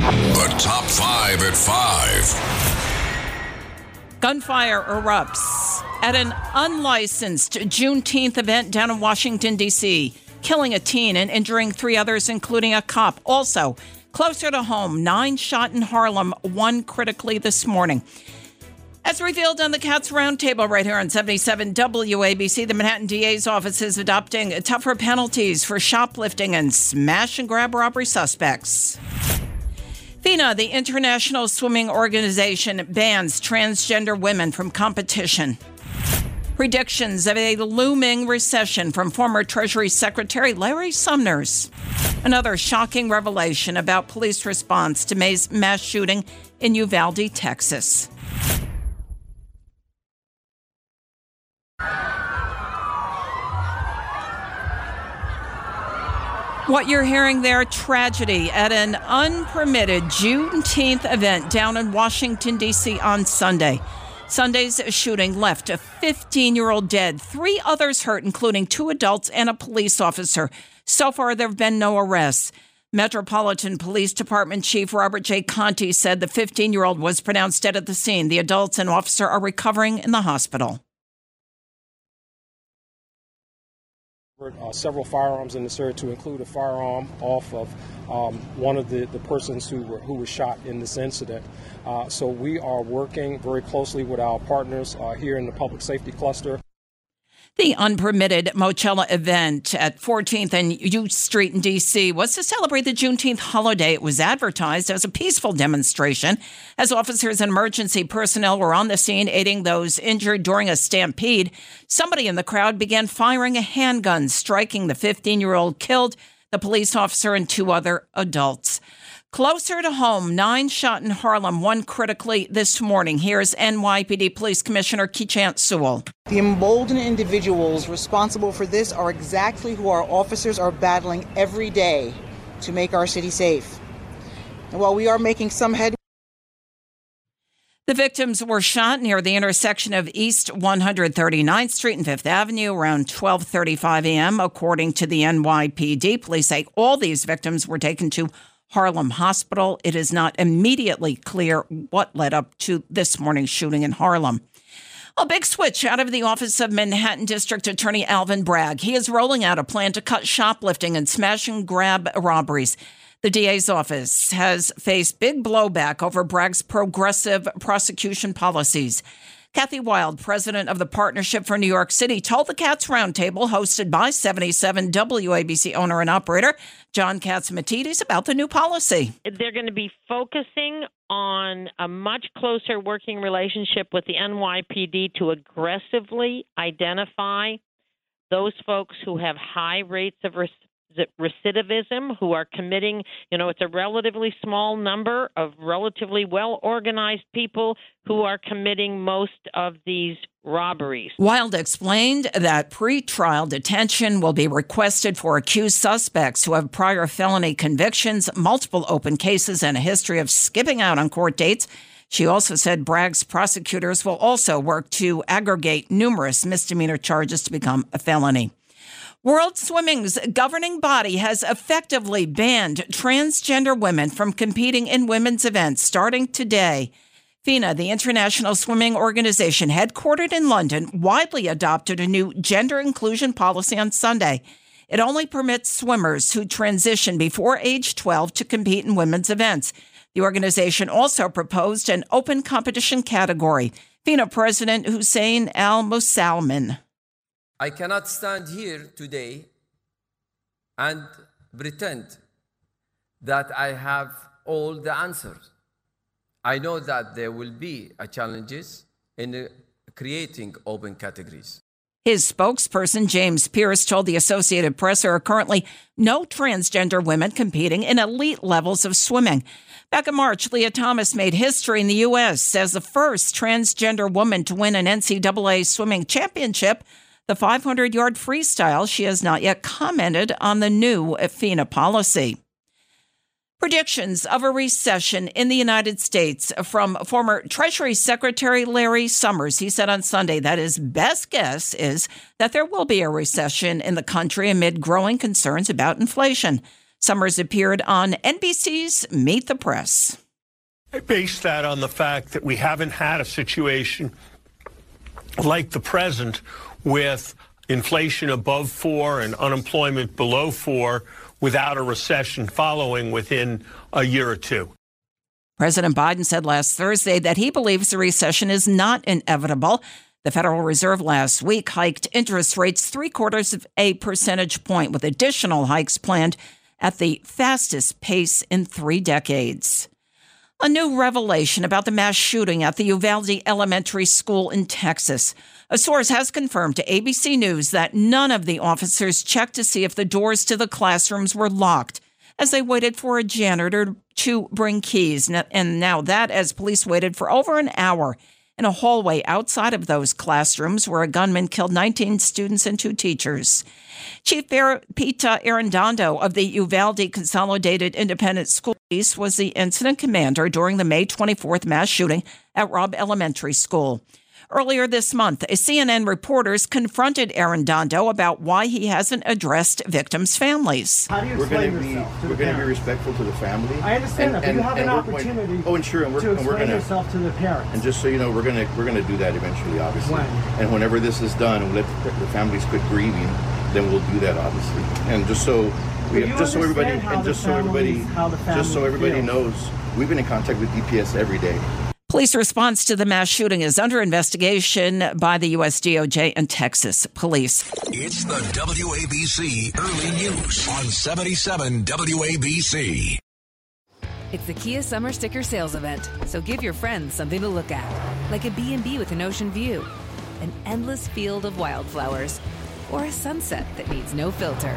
The top five at five. Gunfire erupts at an unlicensed Juneteenth event down in Washington, D.C., killing a teen and injuring three others, including a cop. Also, closer to home, nine shot in Harlem, one critically this morning. As revealed on the Cats Roundtable right here on 77 WABC, the Manhattan DA's office is adopting tougher penalties for shoplifting and smash and grab robbery suspects. FINA, the International Swimming Organization, bans transgender women from competition. Predictions of a looming recession from former Treasury Secretary Larry Summers. Another shocking revelation about police response to May's mass shooting in Uvalde, Texas. What you're hearing there, tragedy at an unpermitted Juneteenth event down in Washington, D.C. on Sunday. Sunday's shooting left a 15 year old dead, three others hurt, including two adults and a police officer. So far, there have been no arrests. Metropolitan Police Department Chief Robert J. Contee said the 15 year old was pronounced dead at the scene. The adults and officer are recovering in the hospital. Uh, several firearms in this area to include a firearm off of um, one of the, the persons who were who was shot in this incident. Uh, so we are working very closely with our partners uh, here in the public safety cluster. The unpermitted Moechella event at 14th and U Street in D.C. was to celebrate the Juneteenth holiday. It was advertised as a peaceful demonstration as officers and emergency personnel were on the scene aiding those injured during a stampede. Somebody in the crowd began firing a handgun, striking the 15 year old killed, the police officer, and two other adults. Closer to home, nine shot in Harlem, one critically this morning. Here's NYPD Police Commissioner Keechant Sewell. The emboldened individuals responsible for this are exactly who our officers are battling every day to make our city safe. And while we are making some headway, the victims were shot near the intersection of East 139th Street and Fifth Avenue around 12:35 a.m. According to the NYPD, police say all these victims were taken to Harlem Hospital. It is not immediately clear what led up to this morning's shooting in Harlem. A big switch out of the office of Manhattan District Attorney Alvin Bragg. He is rolling out a plan to cut shoplifting and smash and grab robberies. The DA's office has faced big blowback over Bragg's progressive prosecution policies. Kathy Wylde, president of the Partnership for New York City, told the Cats Roundtable, hosted by 77 WABC owner and operator John Catsimatidis, about the new policy. They're going to be focusing on a much closer working relationship with the NYPD to aggressively identify those folks who have high rates of recidivism who are committing, you know, it's a relatively small number of relatively well organized people who are committing most of these robberies. Wylde explained that pre-trial detention will be requested for accused suspects who have prior felony convictions, multiple open cases, and a history of skipping out on court dates. She also said Bragg's prosecutors will also work to aggregate numerous misdemeanor charges to become a felony. World Swimming's governing body has effectively banned transgender women from competing in women's events starting today. FINA, the International Swimming Organization headquartered in London, widely adopted a new gender inclusion policy on Sunday. It only permits swimmers who transition before age 12 to compete in women's events. The organization also proposed an open competition category. FINA President Hussein Al Musallam. I cannot stand here today and pretend that I have all the answers. I know that there will be challenges in uh, creating open categories. His spokesperson, James Pearce, told the Associated Press there are currently no transgender women competing in elite levels of swimming. Back in March, Lia Thomas made history in the U.S. as the first transgender woman to win an NCAA swimming championship the 500 yard freestyle, she has not yet commented on the new FINA policy. Predictions of a recession in the United States from former Treasury Secretary Larry Summers. He said on Sunday that his best guess is that there will be a recession in the country amid growing concerns about inflation. Summers appeared on NBC's Meet the Press. I base that on the fact that we haven't had a situation like the present with inflation above four and unemployment below four without a recession following within a year or two. President Biden said last Thursday that he believes the recession is not inevitable. The Federal Reserve last week hiked interest rates three quarters of a percentage point, with additional hikes planned at the fastest pace in three decades. A new revelation about the mass shooting at the Uvalde Elementary School in Texas. A source has confirmed to ABC News that none of the officers checked to see if the doors to the classrooms were locked as they waited for a janitor to bring keys. And now that as police waited for over an hour in a hallway outside of those classrooms where a gunman killed 19 students and two teachers. Chief Pete uh, Arredondo of the Uvalde Consolidated Independent School Police was the incident commander during the May 24th mass shooting at Robb Elementary School. Earlier this month, CNN reporters confronted Arredondo about why he hasn't addressed victims' families. How do you we're going to be we're going to be respectful to the family. I understand and, that, but and, you have an opportunity. Going, oh, and sure, and we're, to explain and we're gonna, yourself to the parents. And just so you know, we're gonna we're gonna do that eventually, obviously. When? And whenever this is done, and we let the, the families quit grieving, then we'll do that, obviously. And just so we have, just so everybody and just so everybody just so everybody knows, we've been in contact with DPS every day. Police response to the mass shooting is under investigation by the U.S. DOJ and Texas police. It's the WABC Early News on 77 WABC. It's the Kia Summer Sticker Sales Event, so give your friends something to look at, like a B&B with an ocean view, an endless field of wildflowers, or a sunset that needs no filter.